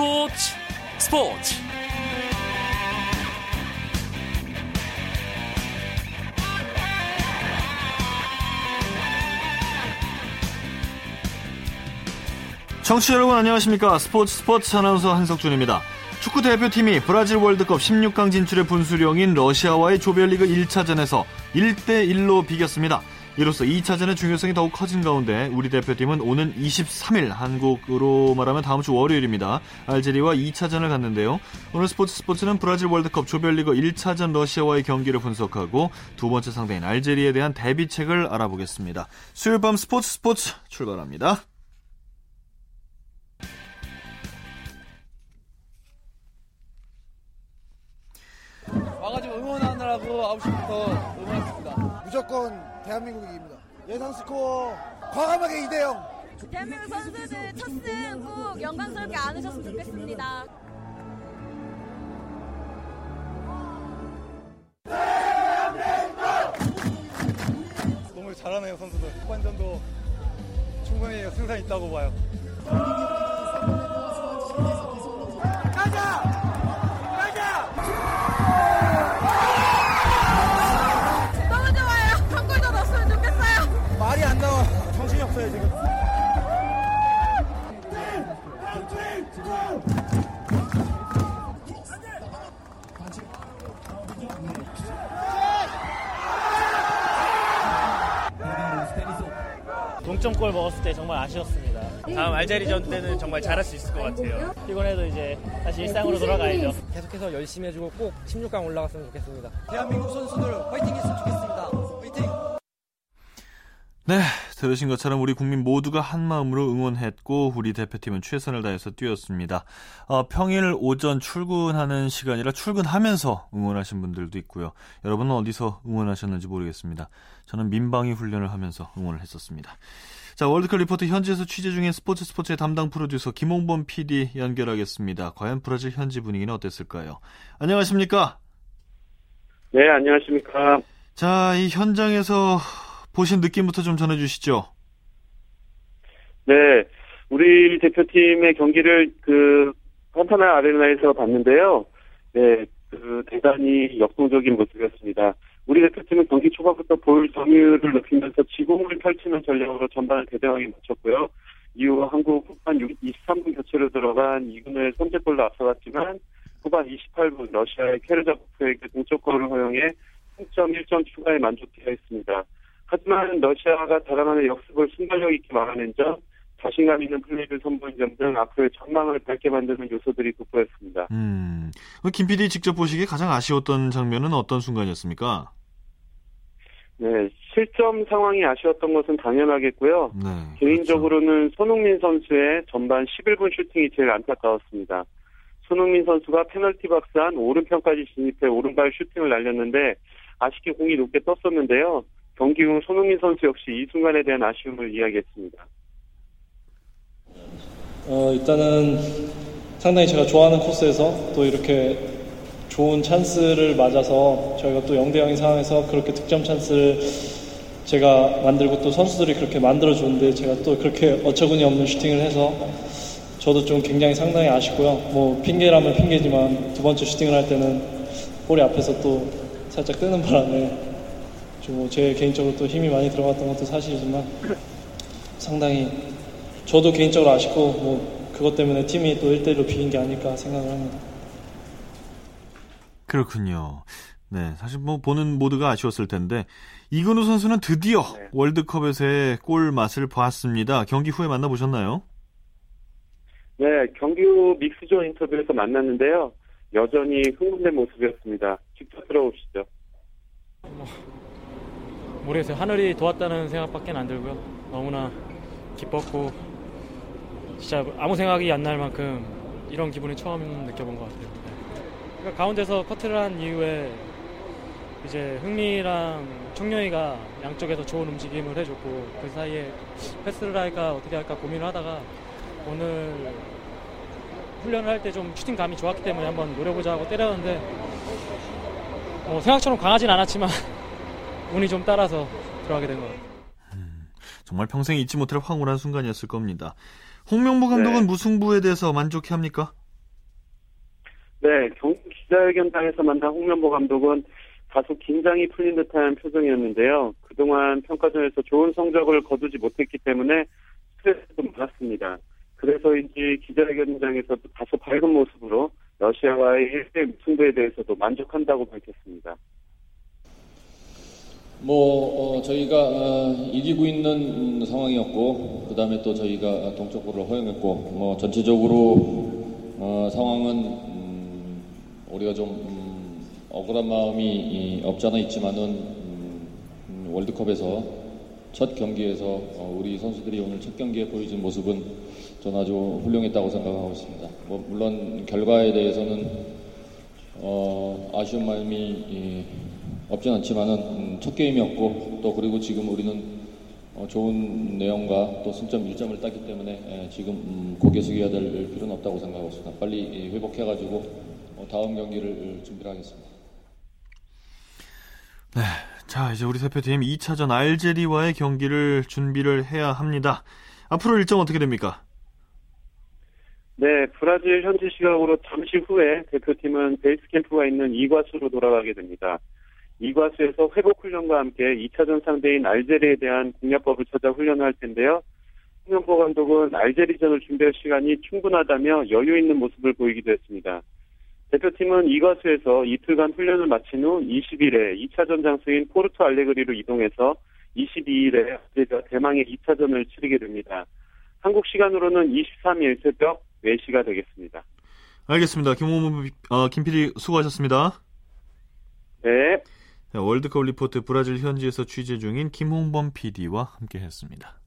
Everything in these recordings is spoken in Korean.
스포츠 스포츠. 청취자 여러분 안녕하십니까? 스포츠 스포츠 아나운서 한석준입니다. 축구 대표팀이 브라질 월드컵 16강 진출의 분수령인 러시아와의 조별리그 1차전에서 1대1로 비겼습니다 이로써 2차전의 중요성이 더욱 커진 가운데 우리 대표팀은 오는 23일 한국으로 말하면 다음 주 월요일입니다. 알제리와 2차전을 갔는데요. 오늘 스포츠 스포츠는 브라질 월드컵 조별리그 1차전 러시아와의 경기를 분석하고 두 번째 상대인 알제리에 대한 대비책을 알아보겠습니다. 수요일 밤 스포츠 스포츠 출발합니다. 와가지고 응원하느라고 9시부터 응원했습니다. 무조건 대한민국이 이깁니다. 예상 스코어 과감하게 2대0. 대한민국 선수들 첫승 꼭 영광스럽게 안으셨으면 좋겠습니다. 너무 잘하네요 선수들. 후반전도 충분히 승산 있다고 봐요. 없어요 지금. 동점골 먹었을 때 정말 아쉬웠습니다. 다음 알제리전 때는 정말 잘할 수 있을 것 같아요. 피곤해도 이제 다시 일상으로 돌아가야죠. 계속해서 열심히 해주고 꼭 16강 올라갔으면 좋겠습니다. 대한민국 선수들 화이팅 했으면 좋겠습니다. 들으신 것처럼 우리 국민 모두가 한 마음으로 응원했고 우리 대표팀은 최선을 다해서 뛰었습니다. 어, 평일 오전 출근하는 시간이라 출근하면서 응원하신 분들도 있고요. 여러분은 어디서 응원하셨는지 모르겠습니다. 저는 민방위 훈련을 하면서 응원을 했었습니다. 자, 월드컵 리포트 현지에서 취재 중인 스포츠 스포츠의 담당 프로듀서 김홍범 PD 연결하겠습니다. 과연 브라질 현지 분위기는 어땠을까요? 안녕하십니까? 네, 안녕하십니까. 자, 이 현장에서 보신 느낌부터 좀 전해주시죠. 네, 우리 대표팀의 경기를 그 판타나 아레나에서 봤는데요. 네, 그 대단히 역동적인 모습이었습니다. 우리 대표팀은 경기 초반부터 볼 점유율을 높이면서 지공을 펼치는 전략으로 전반을 대등하게 마쳤고요. 이후 한국 후반 23분 교체로 들어간 이군을 선제골로 앞서갔지만 후반 28분 러시아의 케르자코프에게 동점골을 허용해 승점 1점 추가에 만족해야 했습니다. 하지만 러시아가 자랑하는 역습을 순발력 있게 막아낸 점, 자신감 있는 플레이를 선보인 점 등 앞으로의 전망을 밝게 만드는 요소들이 돋보였습니다. 음, 김 PD 직접 보시기에 가장 아쉬웠던 장면은 어떤 순간이었습니까? 네, 실점 상황이 아쉬웠던 것은 당연하겠고요. 네, 개인적으로는 손흥민 선수의 전반 11분 슈팅이 제일 안타까웠습니다. 손흥민 선수가 페널티 박스 안 오른편까지 진입해 오른발 슈팅을 날렸는데 아쉽게 공이 높게 떴었는데요. 경기 후 손흥민 선수 역시 이 순간에 대한 아쉬움을 이야기했습니다. 어, 일단은 상당히 제가 좋아하는 코스에서 또 이렇게 좋은 찬스를 맞아서 저희가 또 0대 0인 상황에서 그렇게 득점 찬스를 제가 만들고 또 선수들이 그렇게 만들어줬는데 제가 또 그렇게 어처구니 없는 슈팅을 해서 저도 좀 굉장히 상당히 아쉽고요. 뭐 핑계라면 핑계지만 두 번째 슈팅을 할 때는 볼이 앞에서 또 살짝 뜨는 바람에 좀제 개인적으로 또 힘이 많이 들어갔던 것도 사실이지만 상당히 저도 개인적으로 아쉽고 뭐 그것 때문에 팀이 또 1대1로 비긴 게 아닐까 생각을 합니다. 그렇군요. 네, 사실 뭐 보는 모두가 아쉬웠을 텐데 이근우 선수는 드디어 네. 월드컵에서의 골 맛을 보았습니다. 경기 후에 만나보셨나요? 네, 경기 후 믹스존 인터뷰에서 만났는데요. 여전히 흥분된 모습이었습니다. 직접 들어보시죠. 모르겠어요. 하늘이 도왔다는 생각밖에 안 들고요. 너무나 기뻤고 진짜 아무 생각이 안 날 만큼 이런 기분이 처음 느껴본 것 같아요. 네. 그러니까 가운데서 커트를 한 이후에 이제 흥미랑 청룡이가 양쪽에서 좋은 움직임을 해줬고 그 사이에 패스를 할까 어떻게 할까 고민을 하다가 오늘 훈련을 할 때 좀 슈팅 감이 좋았기 때문에 한번 노려보자 하고 때렸는데 뭐 생각처럼 강하진 않았지만 운이 좀 따라서 들어가게 된 것 같아요. 정말 평생 잊지 못할 황홀한 순간이었을 겁니다. 홍명보 감독은 네. 무승부에 대해서 만족해 합니까? 네, 경, 기자회견장에서 만난 홍명보 감독은 다소 긴장이 풀린 듯한 표정이었는데요. 그동안 평가전에서 좋은 성적을 거두지 못했기 때문에 스트레스도 많았습니다. 그래서인지 기자회견장에서도 다소 밝은 모습으로 러시아와의 1대 승부에 대해서도 만족한다고 밝혔습니다. 뭐 어, 저희가 어, 이기고 있는 상황이었고 그 다음에 또 저희가 동쪽골을 허용했고 뭐 전체적으로 어, 상황은 음, 우리가 좀 음, 억울한 마음이 없잖아 있지만은 음, 월드컵에서 첫 경기에서 어, 우리 선수들이 오늘 첫 경기에 보여준 모습은 저는 아주 훌륭했다고 생각하고 있습니다. 뭐 물론 결과에 대해서는 어, 아쉬운 마음이 없진 않지만은 음, 첫 게임이었고 또 그리고 지금 우리는 어, 좋은 내용과 또 승점 1점을 땄기 때문에 예, 지금 음, 고개 숙여야 될 필요는 없다고 생각하고 있습니다. 빨리 회복해가지고 어, 다음 경기를 준비를 하겠습니다. 네, 자 이제 우리 대표팀 2차전 알제리와의 경기를 준비를 해야 합니다. 앞으로 일정 어떻게 됩니까? 네, 브라질 현지 시각으로 잠시 후에 대표팀은 베이스 캠프가 있는 이과수로 돌아가게 됩니다. 이과수에서 회복 훈련과 함께 2차전 상대인 알제리에 대한 공략법을 찾아 훈련을 할 텐데요. 홍명보 감독은 알제리전을 준비할 시간이 충분하다며 여유 있는 모습을 보이기도 했습니다. 대표팀은 이과수에서 이틀간 훈련을 마친 후 20일에 2차전 장소인 포르투 알레그리로 이동해서 22일에 알제리와 대망의 2차전을 치르게 됩니다. 한국 시간으로는 23일 새벽 4시가 되겠습니다. 알겠습니다. 김호무, 어, 김PD 수고하셨습니다. 네. 네, 월드컵 리포트 브라질 현지에서 취재 중인 김홍범 PD와 함께 했습니다.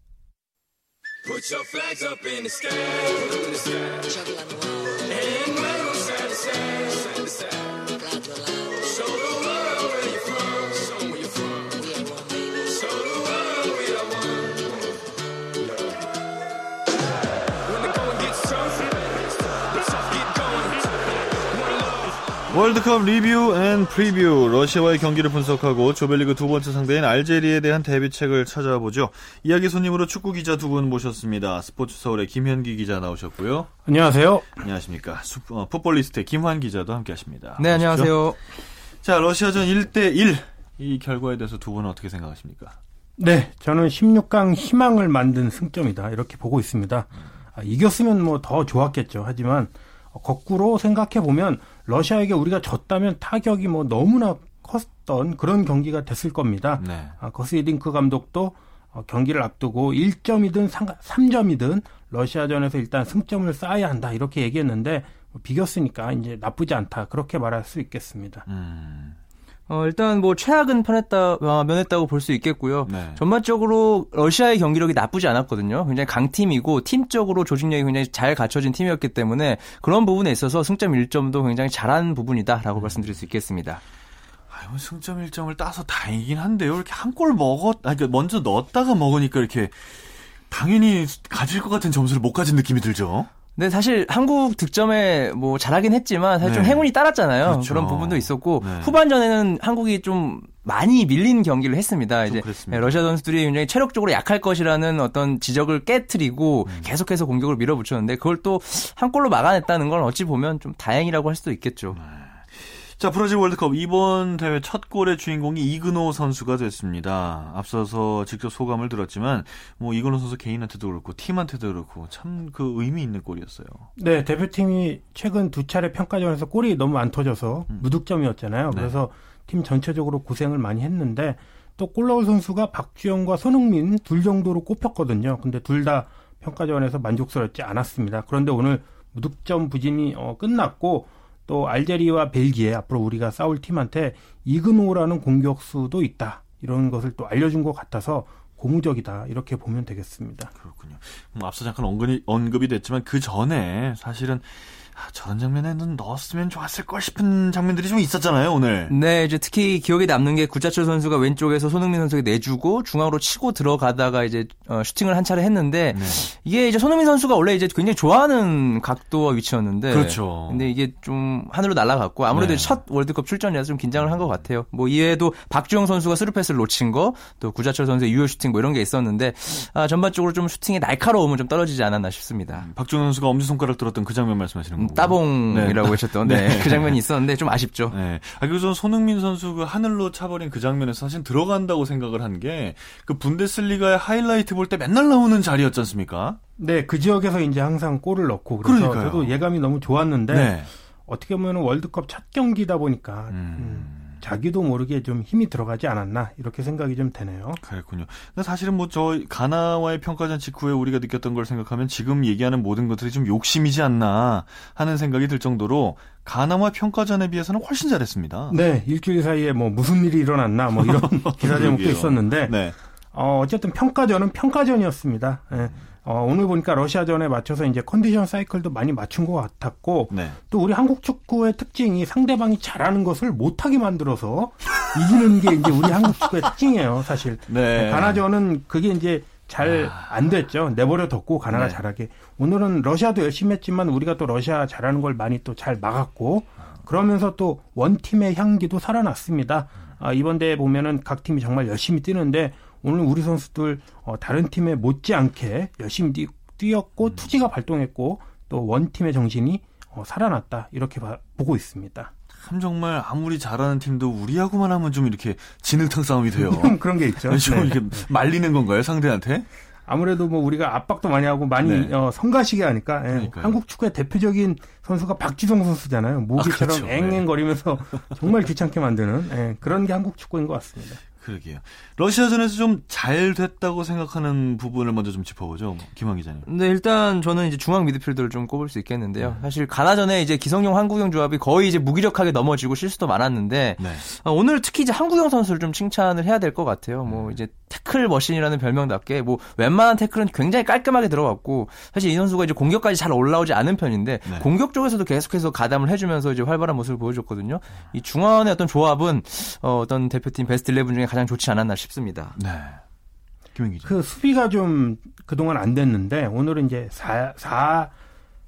월드컵 리뷰 앤 프리뷰 러시아와의 경기를 분석하고 조별리그 두 번째 상대인 알제리에 대한 대비책을 찾아보죠. 이야기 손님으로 축구 기자 두 분 모셨습니다. 스포츠 서울의 김현기 기자 나오셨고요. 안녕하세요. 안녕하십니까. 수, 어, 풋볼리스트의 김환 기자도 함께하십니다. 네, 안녕하세요. 자, 러시아전 1대 1. 이 결과에 대해서 두 분은 어떻게 생각하십니까? 네, 저는 16강 희망을 만든 승점이다 이렇게 보고 있습니다. 아, 이겼으면 뭐 더 좋았겠죠. 하지만 거꾸로 생각해 보면 러시아에게 우리가 졌다면 타격이 뭐 너무나 컸던 그런 경기가 됐을 겁니다. 네. 아, 거스이딩크 감독도 어, 경기를 앞두고 1점이든 3점이든 러시아전에서 일단 승점을 쌓아야 한다 이렇게 얘기했는데 뭐 비겼으니까 이제 나쁘지 않다 그렇게 말할 수 있겠습니다. 음. 어, 일단 뭐 최악은 편했다, 어, 면했다고 볼 수 있겠고요. 네. 전반적으로 러시아의 경기력이 나쁘지 않았거든요. 굉장히 강팀이고 팀적으로 조직력이 굉장히 잘 갖춰진 팀이었기 때문에 그런 부분에 있어서 승점 1점도 굉장히 잘한 부분이다라고 말씀드릴 수 있겠습니다. 아유, 승점 1점을 따서 다행이긴 한데요. 이렇게 한 골 먹었, 아, 그러니까 먼저 넣었다가 먹으니까 이렇게 당연히 가질 것 같은 점수를 못 가진 느낌이 들죠. 네, 사실 한국 득점에 뭐 잘하긴 했지만 사실 좀 네. 행운이 따랐잖아요. 그렇죠. 그런 부분도 있었고 네. 후반전에는 한국이 좀 많이 밀린 경기를 했습니다. 이제 그랬습니다. 네, 러시아 선수들이 굉장히 체력적으로 약할 것이라는 어떤 지적을 깨트리고 음. 계속해서 공격을 밀어붙였는데 그걸 또 한 골로 막아냈다는 건 어찌 보면 좀 다행이라고 할 수도 있겠죠. 자, 브라질 월드컵 이번 대회 첫 골의 주인공이 이그노 선수가 됐습니다. 앞서서 직접 소감을 들었지만 뭐 이그노 선수 개인한테도 그렇고 팀한테도 그렇고 참 그 의미 있는 골이었어요. 네, 대표팀이 최근 두 차례 평가전에서 골이 너무 안 터져서 무득점이었잖아요. 네. 그래서 팀 전체적으로 고생을 많이 했는데 또 골라올 선수가 박주영과 손흥민 둘 정도로 꼽혔거든요. 근데 둘 다 평가전에서 만족스럽지 않았습니다. 그런데 오늘 무득점 부진이 어, 끝났고 또 알제리와 벨기에 앞으로 우리가 싸울 팀한테 이그노라는 공격수도 있다. 이런 것을 또 알려준 것 같아서 고무적이다. 이렇게 보면 되겠습니다. 그렇군요. 뭐 앞서 잠깐 언급이, 언급이 됐지만 그 전에 사실은 아, 저런 장면에는 넣었으면 좋았을 걸 싶은 장면들이 좀 있었잖아요, 오늘. 네, 이제 특히 기억에 남는 게 구자철 선수가 왼쪽에서 손흥민 선수에게 내주고 중앙으로 치고 들어가다가 이제 어, 슈팅을 한 차례 했는데 네. 이게 이제 손흥민 선수가 원래 이제 굉장히 좋아하는 각도와 위치였는데 그렇죠. 근데 이게 좀 하늘로 날아갔고 아무래도 네. 첫 월드컵 출전이라서 좀 긴장을 한 것 같아요. 뭐 이외에도 박주영 선수가 스루패스를 놓친 거, 또 구자철 선수의 유효 슈팅 뭐 이런 게 있었는데 아, 전반적으로 좀 슈팅의 날카로움은 좀 떨어지지 않았나 싶습니다. 박주영 선수가 엄지 손가락 들었던 그 장면 말씀하시는 음, 따봉이라고 외쳤던 네. 네. 그 장면이 있었는데 좀 아쉽죠. 네. 아, 그리고 저는 손흥민 선수 그 하늘로 차버린 그 장면에서 사실 들어간다고 생각을 한 게 그 분데스리가의 하이라이트 볼 때 맨날 나오는 자리였지 않습니까? 네, 그 지역에서 이제 항상 골을 넣고 그래서 그러니까요. 저도 예감이 너무 좋았는데 네. 어떻게 보면 월드컵 첫 경기다 보니까 음. 음. 자기도 모르게 좀 힘이 들어가지 않았나 이렇게 생각이 좀 되네요. 그렇군요. 근데 사실은 뭐 저 가나와의 평가전 직후에 우리가 느꼈던 걸 생각하면 지금 얘기하는 모든 것들이 좀 욕심이지 않나 하는 생각이 들 정도로 가나와 평가전에 비해서는 훨씬 잘했습니다. 네, 일주일 사이에 뭐 무슨 일이 일어났나 뭐 이런 기사 제목도 있었는데 네. 어, 어쨌든 평가전은 평가전이었습니다. 네. 어, 오늘 보니까 러시아전에 맞춰서 이제 컨디션 사이클도 많이 맞춘 것 같았고 네. 또 우리 한국 축구의 특징이 상대방이 잘하는 것을 못하게 만들어서 이기는 게 이제 우리 한국 축구의 특징이에요, 사실. 네. 가나전은 그게 이제 잘안 됐죠. 내버려 뒀고 가나가 네. 잘하게. 오늘은 러시아도 열심히 했지만 우리가 또 러시아 잘하는 걸 많이 또 잘 막았고 그러면서 또 원팀의 향기도 살아났습니다. 아, 이번 대회 보면은 각 팀이 정말 열심히 뛰는데 오늘 우리 선수들 어, 다른 팀에 못지않게 열심히 뛰, 뛰었고 음. 투지가 발동했고 또 원팀의 정신이 어, 살아났다 이렇게 봐, 보고 있습니다. 참 정말 아무리 잘하는 팀도 우리하고만 하면 좀 이렇게 진흙탕 싸움이 돼요. 그런 게 있죠. 좀 네. 이렇게 말리는 건가요 상대한테? 아무래도 뭐 우리가 압박도 많이 하고 많이 네. 어, 성가시게 하니까 예. 한국 축구의 대표적인 선수가 박지성 선수잖아요. 모기처럼 아, 그렇죠. 앵앵거리면서 네. 정말 귀찮게 만드는 예, 그런 게 한국 축구인 것 같습니다. 그러게요. 러시아전에서 좀 잘 됐다고 생각하는 부분을 먼저 좀 짚어보죠. 김환 기자님. 네, 일단 저는 이제 중앙 미드필더를 좀 꼽을 수 있겠는데요. 네. 사실 가나전에 이제 기성용 한국영 조합이 거의 이제 무기력하게 넘어지고 실수도 많았는데 네. 어, 오늘 특히 이제 한국영 선수를 좀 칭찬을 해야 될 것 같아요. 뭐 네. 이제 태클 머신이라는 별명답게 뭐 웬만한 태클은 굉장히 깔끔하게 들어갔고 사실 이 선수가 이제 공격까지 잘 올라오지 않은 편인데 네. 공격 쪽에서도 계속해서 가담을 해주면서 이제 활발한 모습을 보여줬거든요. 이 중원의 어떤 조합은 어, 어떤 대표팀 베스트 11 중에 가장 좋지 않았나 싶습니다. 네. 그 수비가 좀 그동안 안 됐는데 오늘은 이제 4, 4,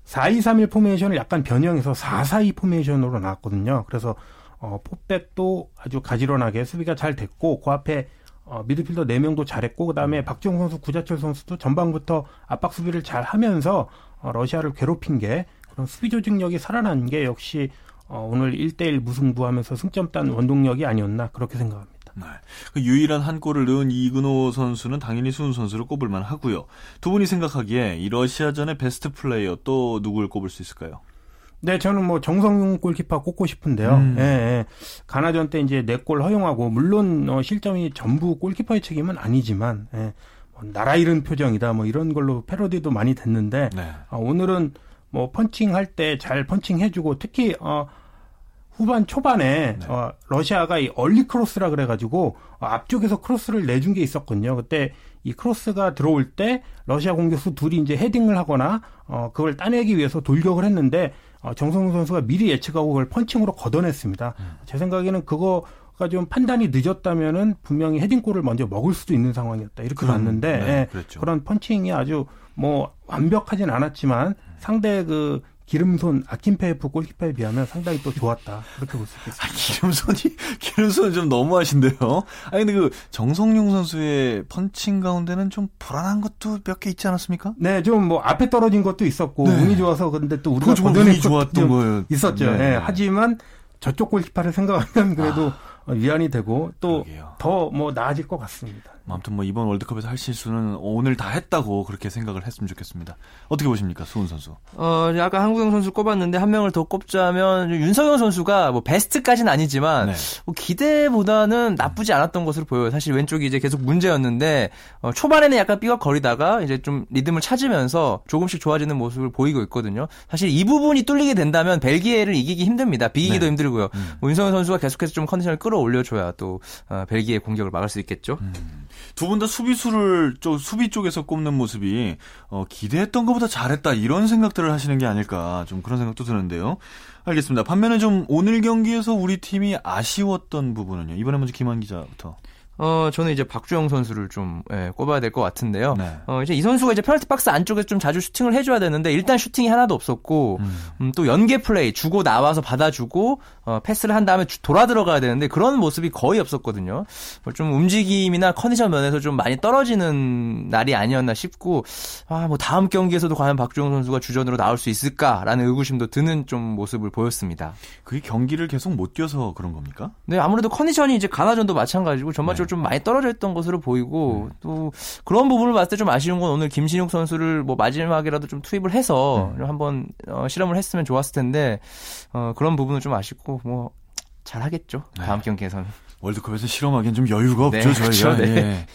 4-2-3-1 포메이션을 약간 변형해서 4-4-2 포메이션으로 나왔거든요. 그래서 어, 포백도 아주 가지런하게 수비가 잘 됐고 그 앞에 어, 미드필더 4명도 잘했고 그다음에 음. 박주영 선수, 구자철 선수도 전방부터 압박 수비를 잘 하면서 어, 러시아를 괴롭힌 게 그런 수비 조직력이 살아난 게 역시 어, 오늘 1대1 무승부하면서 승점 딴 원동력이 아니었나 그렇게 생각합니다. 네. 그 유일한 한 골을 넣은 이근호 선수는 당연히 수훈 선수를 꼽을 만 하고요. 두 분이 생각하기에 이 러시아전의 베스트 플레이어 또 누구를 꼽을 수 있을까요? 네, 저는 뭐 정성용 골키퍼 꼽고 싶은데요. 음. 예, 예. 가나전 때 이제 네 골 허용하고 물론 어, 실점이 전부 골키퍼의 책임은 아니지만 예. 뭐 나라 잃은 표정이다 뭐 이런 걸로 패러디도 많이 됐는데 네. 어, 오늘은 뭐 펀칭 할 때 잘 펀칭 해주고 특히 어 후반 초반에 네. 어, 러시아가 이 얼리 크로스라 그래가지고 어, 앞쪽에서 크로스를 내준 게 있었거든요. 그때 이 크로스가 들어올 때 러시아 공격수 둘이 이제 헤딩을 하거나 어, 그걸 따내기 위해서 돌격을 했는데 어, 정성룡 선수가 미리 예측하고 그걸 펀칭으로 걷어냈습니다. 음. 제 생각에는 그거가 좀 판단이 늦었다면은 분명히 헤딩골을 먼저 먹을 수도 있는 상황이었다 이렇게 그럼, 봤는데 네, 예, 그런 펀칭이 아주 뭐 완벽하진 않았지만 상대 그 기름손 아킨페프 골키퍼에 비하면 상당히 또 좋았다 그렇게 볼 수 있겠습니다. 아, 기름손이 기름손은 좀 너무하신데요. 아니 근데 그 정성용 선수의 펀칭 가운데는 좀 불안한 것도 몇 개 있지 않았습니까? 네, 좀 뭐 앞에 떨어진 것도 있었고 네. 운이 좋아서 근데 또 우리가 운이 좋았던 거예요. 있었죠. 네. 네. 하지만 저쪽 골키퍼를 생각하면 그래도 아. 어, 위안이 되고 또 더 뭐 나아질 것 같습니다. 아무튼 뭐 이번 월드컵에서 할 실수는 오늘 다 했다고 그렇게 생각을 했으면 좋겠습니다. 어떻게 보십니까, 수훈 선수? 어, 아까 한국영 선수 꼽았는데 한 명을 더 꼽자면 윤석영 선수가 뭐 베스트까지는 아니지만 네. 뭐 기대보다는 나쁘지 않았던 것으로 보여요. 사실 왼쪽이 이제 계속 문제였는데 어, 초반에는 약간 삐걱거리다가 이제 좀 리듬을 찾으면서 조금씩 좋아지는 모습을 보이고 있거든요. 사실 이 부분이 뚫리게 된다면 벨기에를 이기기 힘듭니다. 비기기도 네. 힘들고요. 음. 뭐 윤석영 선수가 계속해서 좀 컨디션을 끌어올려줘야 또 어, 벨기에 공격을 막을 수 있겠죠. 음. 두 분 다 수비수를 쪽 수비 쪽에서 꼽는 모습이 어, 기대했던 것보다 잘했다 이런 생각들을 하시는 게 아닐까 좀 그런 생각도 드는데요. 알겠습니다. 반면에 좀 오늘 경기에서 우리 팀이 아쉬웠던 부분은요. 이번에 먼저 김한 기자부터. 어, 저는 이제 박주영 선수를 좀 예, 꼽아야 될 것 같은데요. 네. 어, 이제 이 선수가 이제 페널티 박스 안쪽에서 좀 자주 슈팅을 해줘야 되는데 일단 슈팅이 하나도 없었고 음. 음, 또 연계 플레이 주고 나와서 받아주고 어, 패스를 한 다음에 돌아 들어가야 되는데 그런 모습이 거의 없었거든요. 뭐좀 움직임이나 컨디션 면에서 좀 많이 떨어지는 날이 아니었나 싶고 아, 뭐 다음 경기에서도 과연 박주영 선수가 주전으로 나올 수 있을까라는 의구심도 드는 좀 모습을 보였습니다. 그게 경기를 계속 못 뛰어서 그런 겁니까? 네, 아무래도 컨디션이 이제 가나전도 마찬가지고 전반적으로 네. 좀 많이 떨어져 있던 것으로 보이고 음. 또 그런 부분을 봤을 때 좀 아쉬운 건 오늘 김신욱 선수를 뭐 마지막이라도 좀 투입을 해서 음. 한번 어, 실험을 했으면 좋았을 텐데 어, 그런 부분은 좀 아쉽고 뭐 잘하겠죠 네. 다음 경기에서는 월드컵에서 실험하기엔 좀 여유가 없죠 네, 저희가. 그렇죠, 네. 예.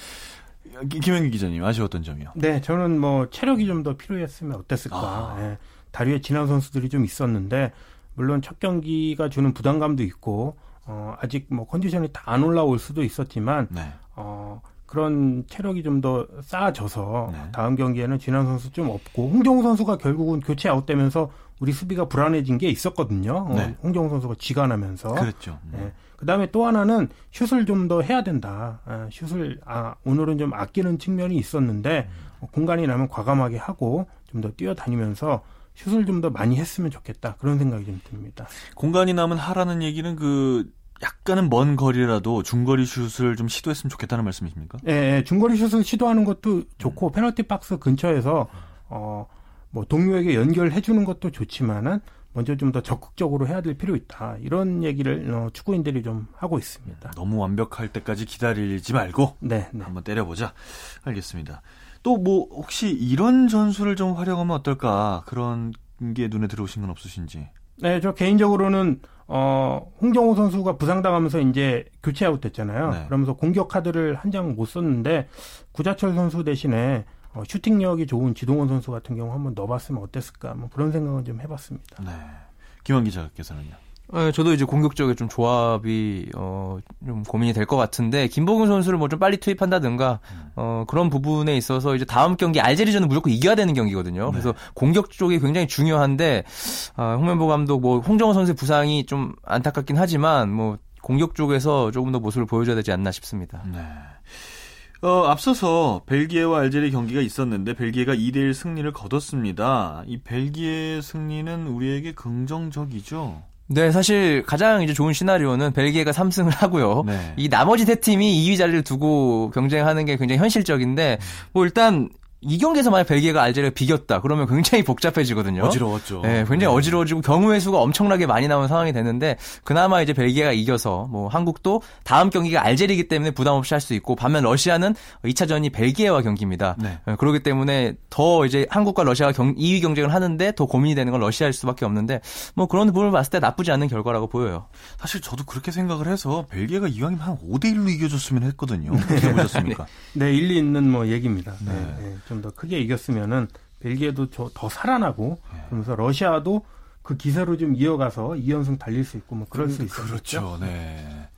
김현기 기자님 아쉬웠던 점이요? 네, 저는 뭐 체력이 좀 더 필요했으면 어땠을까. 아. 예. 다리에 지난 선수들이 좀 있었는데 물론 첫 경기가 주는 부담감도 있고 어, 아직 뭐 컨디션이 다 안 올라올 수도 있었지만 네. 어, 그런 체력이 좀 더 쌓아져서 네. 다음 경기에는 진환 선수 좀 없고 홍정우 선수가 결국은 교체 아웃되면서 우리 수비가 불안해진 게 있었거든요. 어, 네. 어, 홍정우 선수가 지간하면서 그렇죠. 네. 그다음에 또 하나는 슛을 좀 더 해야 된다. 아, 슛을 아 오늘은 좀 아끼는 측면이 있었는데 음. 공간이 나면 과감하게 하고 좀 더 뛰어다니면서 슛을 좀 더 많이 했으면 좋겠다. 그런 생각이 좀 듭니다. 공간이 나면 하라는 얘기는 그 약간은 먼 거리라도 중거리 슛을 좀 시도했으면 좋겠다는 말씀이십니까? 네, 중거리 슛을 시도하는 것도 좋고 음. 페널티 박스 근처에서 어 뭐 동료에게 연결해 주는 것도 좋지만은 먼저 좀 더 적극적으로 해야 될 필요 있다. 이런 얘기를 어, 축구인들이 좀 하고 있습니다. 너무 완벽할 때까지 기다리지 말고 네, 네. 한번 때려보자. 알겠습니다. 또 뭐 혹시 이런 전술을 좀 활용하면 어떨까 그런 게 눈에 들어오신 건 없으신지? 네, 저 개인적으로는 어, 홍정호 선수가 부상당하면서 이제 교체 아웃됐잖아요. 네. 그러면서 공격 카드를 한 장 못 썼는데 구자철 선수 대신에 어, 슈팅력이 좋은 지동원 선수 같은 경우 한번 넣어봤으면 어땠을까 뭐 그런 생각을 좀 해봤습니다. 네. 김원 기자께서는요. 네, 저도 이제 공격적인 좀 조합이 어, 좀 고민이 될 것 같은데 김보균 선수를 뭐 좀 빨리 투입한다든가 어, 그런 부분에 있어서 이제 다음 경기 알제리전은 무조건 이겨야 되는 경기거든요. 네. 그래서 공격 쪽이 굉장히 중요한데 어, 홍명보 감독 뭐 홍정호 선수의 부상이 좀 안타깝긴 하지만 뭐 공격 쪽에서 조금 더 모습을 보여줘야 되지 않나 싶습니다. 네. 어, 앞서서 벨기에와 알제리 경기가 있었는데 벨기에가 2대1 승리를 거뒀습니다. 이 벨기에 승리는 우리에게 긍정적이죠. 네, 사실 가장 이제 좋은 시나리오는 벨기에가 3승을 하고요. 네. 이 나머지 세 팀이 2위 자리를 두고 경쟁하는 게 굉장히 현실적인데 뭐 일단 이 경기에서 만약 벨기에가 알제리를 비겼다 그러면 굉장히 복잡해지거든요. 어지러웠죠. 네, 굉장히 네. 어지러워지고 경우의 수가 엄청나게 많이 나오는 상황이 되는데 그나마 이제 벨기에가 이겨서 뭐 한국도 다음 경기가 알제리이기 때문에 부담 없이 할 수 있고 반면 러시아는 2차전이 벨기에와 경기입니다. 네. 네, 그렇기 때문에 더 이제 한국과 러시아가 경, 2위 경쟁을 하는데 더 고민이 되는 건 러시아일 수밖에 없는데 뭐 그런 부분을 봤을 때 나쁘지 않은 결과라고 보여요. 사실 저도 그렇게 생각을 해서 벨기에가 이왕이면 한 5대 1로 이겨줬으면 했거든요. 어떻게 보셨습니까? 네, 일리 있는 뭐 얘기입니다. 네. 네. 좀더 크게 이겼으면은 벨기에도 더 살아나고 네. 그러면서 러시아도 그 기세로 좀 이어가서 2연승 달릴 수 있고 뭐 그럴 그, 수 있어요. 그렇죠. 네.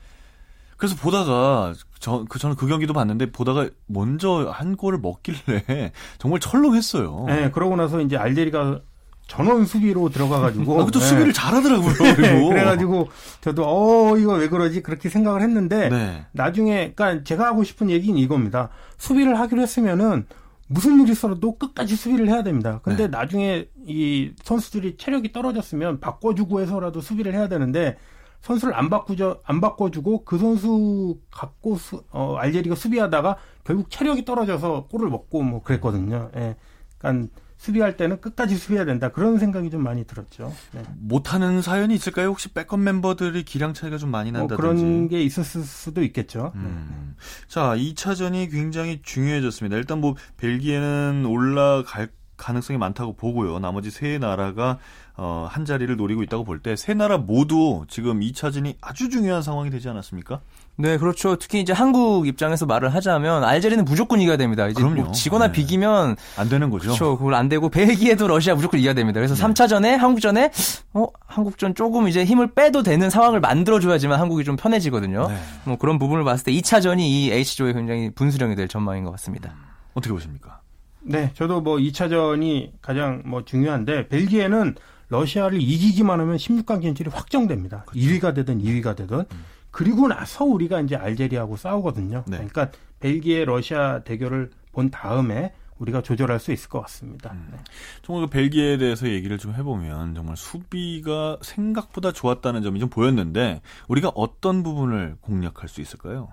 그래서 보다가 저, 그 저는 그 경기도 봤는데 보다가 먼저 한 골을 먹길래 정말 철렁했어요. 네, 그러고 나서 이제 알제리가 전원 수비로 들어가가지고. 아, 그것도 네. 수비를 잘하더라고요. 네, 그래가지고 저도 어 이거 왜 그러지 그렇게 생각을 했는데 네. 나중에 그러니까 제가 하고 싶은 얘기는 이겁니다. 수비를 하기로 했으면은 무슨 일이 있어도 끝까지 수비를 해야 됩니다. 근데 네. 나중에 이 선수들이 체력이 떨어졌으면 바꿔주고 해서라도 수비를 해야 되는데 선수를 안 바꾸죠, 안 바꿔주고 그 선수 갖고 수, 어, 알제리가 수비하다가 결국 체력이 떨어져서 골을 먹고 뭐 그랬거든요. 예. 그러니까 수비할 때는 끝까지 수비해야 된다. 그런 생각이 좀 많이 들었죠. 네. 못하는 사연이 있을까요? 혹시 백업 멤버들이 기량 차이가 좀 많이 뭐 난다든지. 뭐 그런 게 있었을 수도 있겠죠. 음. 네. 자, 2차전이 굉장히 중요해졌습니다. 일단 뭐 벨기에는 올라갈 가능성이 많다고 보고요. 나머지 세 나라가 어, 한 자리를 노리고 있다고 볼 때 세 나라 모두 지금 2차전이 아주 중요한 상황이 되지 않았습니까? 네, 그렇죠. 특히 이제 한국 입장에서 말을 하자면 알제리는 무조건 이겨야 됩니다. 이제 그럼요. 뭐 지거나 네. 비기면 안 되는 거죠. 그렇죠. 그걸 안 되고 벨기에도 러시아 무조건 이겨야 됩니다. 그래서 네. 3차전에 한국전에 어 한국전 조금 이제 힘을 빼도 되는 상황을 만들어 줘야지만 한국이 좀 편해지거든요. 네. 뭐 그런 부분을 봤을 때 2차전이 이 H조에 굉장히 분수령이 될 전망인 것 같습니다. 음, 어떻게 보십니까? 네, 저도 뭐 2차전이 가장 뭐 중요한데 벨기에는 러시아를 이기기만 하면 16강 진출이 확정됩니다. 그렇죠. 1위가 되든 2위가 되든. 음. 그리고 나서 우리가 이제 알제리하고 싸우거든요. 네. 그러니까 벨기에 러시아 대결을 본 다음에 우리가 조절할 수 있을 것 같습니다. 네. 정말 그 벨기에에 대해서 얘기를 좀 해보면 정말 수비가 생각보다 좋았다는 점이 좀 보였는데 우리가 어떤 부분을 공략할 수 있을까요?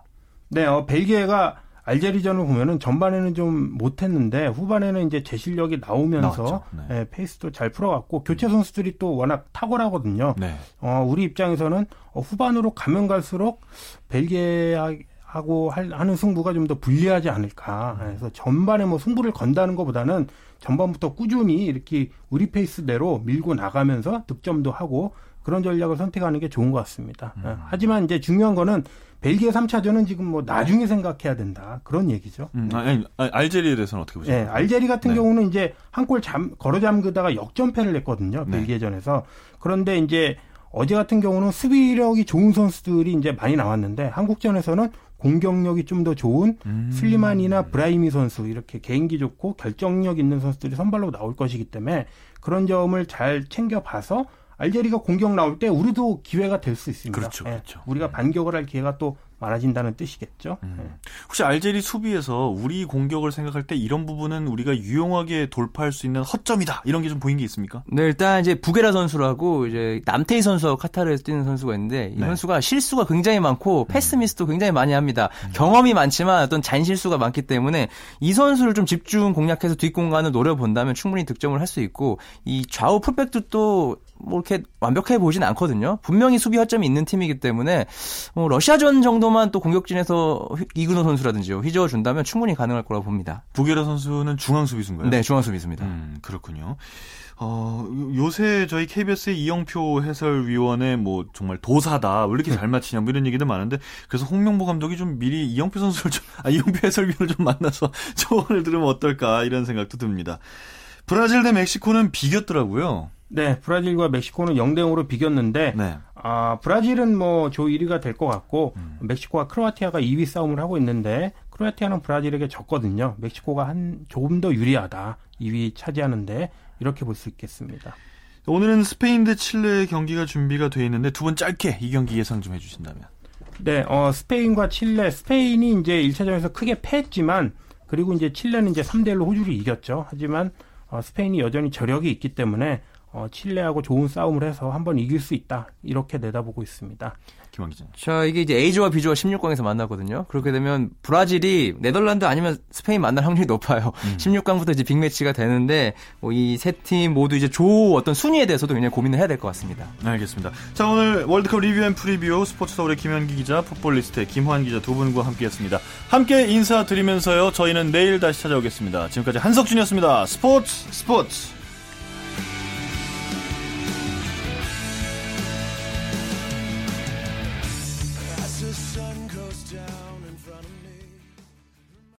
네, 어, 벨기에가 알제리전을 보면은 전반에는 좀 못했는데 후반에는 이제 제 실력이 나오면서 네. 예, 페이스도 잘 풀어갔고 교체 선수들이 또 워낙 탁월하거든요. 네. 어, 우리 입장에서는 어, 후반으로 가면 갈수록 벨기에 하고 할, 하는 승부가 좀 더 불리하지 않을까. 그래서 전반에 뭐 승부를 건다는 것보다는 전반부터 꾸준히 이렇게 우리 페이스대로 밀고 나가면서 득점도 하고 그런 전략을 선택하는 게 좋은 것 같습니다. 예, 하지만 이제 중요한 거는 벨기에 3차전은 지금 뭐 나중에 생각해야 된다. 그런 얘기죠. 음, 아니, 아니, 알제리에 대해서는 어떻게 보세요? 네, 알제리 같은 네. 경우는 이제 한골 잠, 걸어 잠그다가 역전패를 했거든요. 네. 벨기에전에서. 그런데 이제 어제 같은 경우는 수비력이 좋은 선수들이 이제 많이 나왔는데 한국전에서는 공격력이 좀 더 좋은 음. 슬리만이나 브라이미 선수 이렇게 개인기 좋고 결정력 있는 선수들이 선발로 나올 것이기 때문에 그런 점을 잘 챙겨봐서 알제리가 공격 나올 때 우리도 기회가 될 수 있습니다. 그렇죠, 예, 그렇죠. 우리가 반격을 할 기회가 또 많아진다는 뜻이겠죠. 예. 혹시 알제리 수비에서 우리 공격을 생각할 때 이런 부분은 우리가 유용하게 돌파할 수 있는 허점이다 이런 게 좀 보인 게 있습니까? 네, 일단 이제 부게라 선수라고 이제 남태희 선수하고 카타르에서 뛰는 선수가 있는데 이 네. 선수가 실수가 굉장히 많고 패스 미스도 굉장히 많이 합니다. 경험이 많지만 어떤 잔 실수가 많기 때문에 이 선수를 좀 집중 공략해서 뒷공간을 노려본다면 충분히 득점을 할 수 있고 이 좌우 풀백도 또 뭐 이렇게 완벽해 보진 않거든요. 분명히 수비 허점이 있는 팀이기 때문에 뭐 러시아전 정도만 또 공격진에서 휘- 이근호 선수라든지요 휘저어 준다면 충분히 가능할 거라고 봅니다. 부게라 선수는 중앙 수비수인가요? 네, 중앙 수비수입니다. 음, 그렇군요. 어, 요- 요새 저희 KBS의 이영표 해설위원의 뭐 정말 도사다. 왜 이렇게 잘 맞히냐 뭐 이런 얘기도 많은데 그래서 홍명보 감독이 좀 미리 이영표 선수를 좀, 아, 이영표 해설위원을 좀 만나서 조언을 들으면 어떨까 이런 생각도 듭니다. 브라질 대 멕시코는 비겼더라고요. 네, 브라질과 멕시코는 0대 0으로 비겼는데 네. 아, 브라질은 뭐 조 1위가 될 것 같고 음. 멕시코와 크로아티아가 2위 싸움을 하고 있는데 크로아티아는 브라질에게 졌거든요. 멕시코가 한 조금 더 유리하다. 2위 차지하는데 이렇게 볼 수 있겠습니다. 오늘은 스페인 대 칠레 경기가 준비가 돼 있는데 두 분 짧게 이 경기 예상 좀 해주신다면. 네, 어, 스페인과 칠레, 스페인이 이제 1차전에서 크게 패했지만 그리고 이제 칠레는 이제 3대 1로 호주를 이겼죠. 하지만 어, 스페인이 여전히 저력이 있기 때문에 어, 칠레하고 좋은 싸움을 해서 한번 이길 수 있다. 이렇게 내다보고 있습니다. 김환 기자. 자, 이게 이제 A조와 B조가 16강에서 만나거든요. 그렇게 되면 브라질이 네덜란드 아니면 스페인 만날 확률이 높아요. 16강부터 이제 빅매치가 되는데 뭐 이 세 팀 모두 이제 조 어떤 순위에 대해서도 굉장히 고민을 해야 될 것 같습니다. 알겠습니다. 자, 오늘 월드컵 리뷰 앤 프리뷰 스포츠 서울의 김현기 기자, 풋볼리스트의 김환 기자 두 분과 함께 했습니다. 함께 인사드리면서요. 저희는 내일 다시 찾아오겠습니다. 지금까지 한석준이었습니다. 스포츠 스포츠.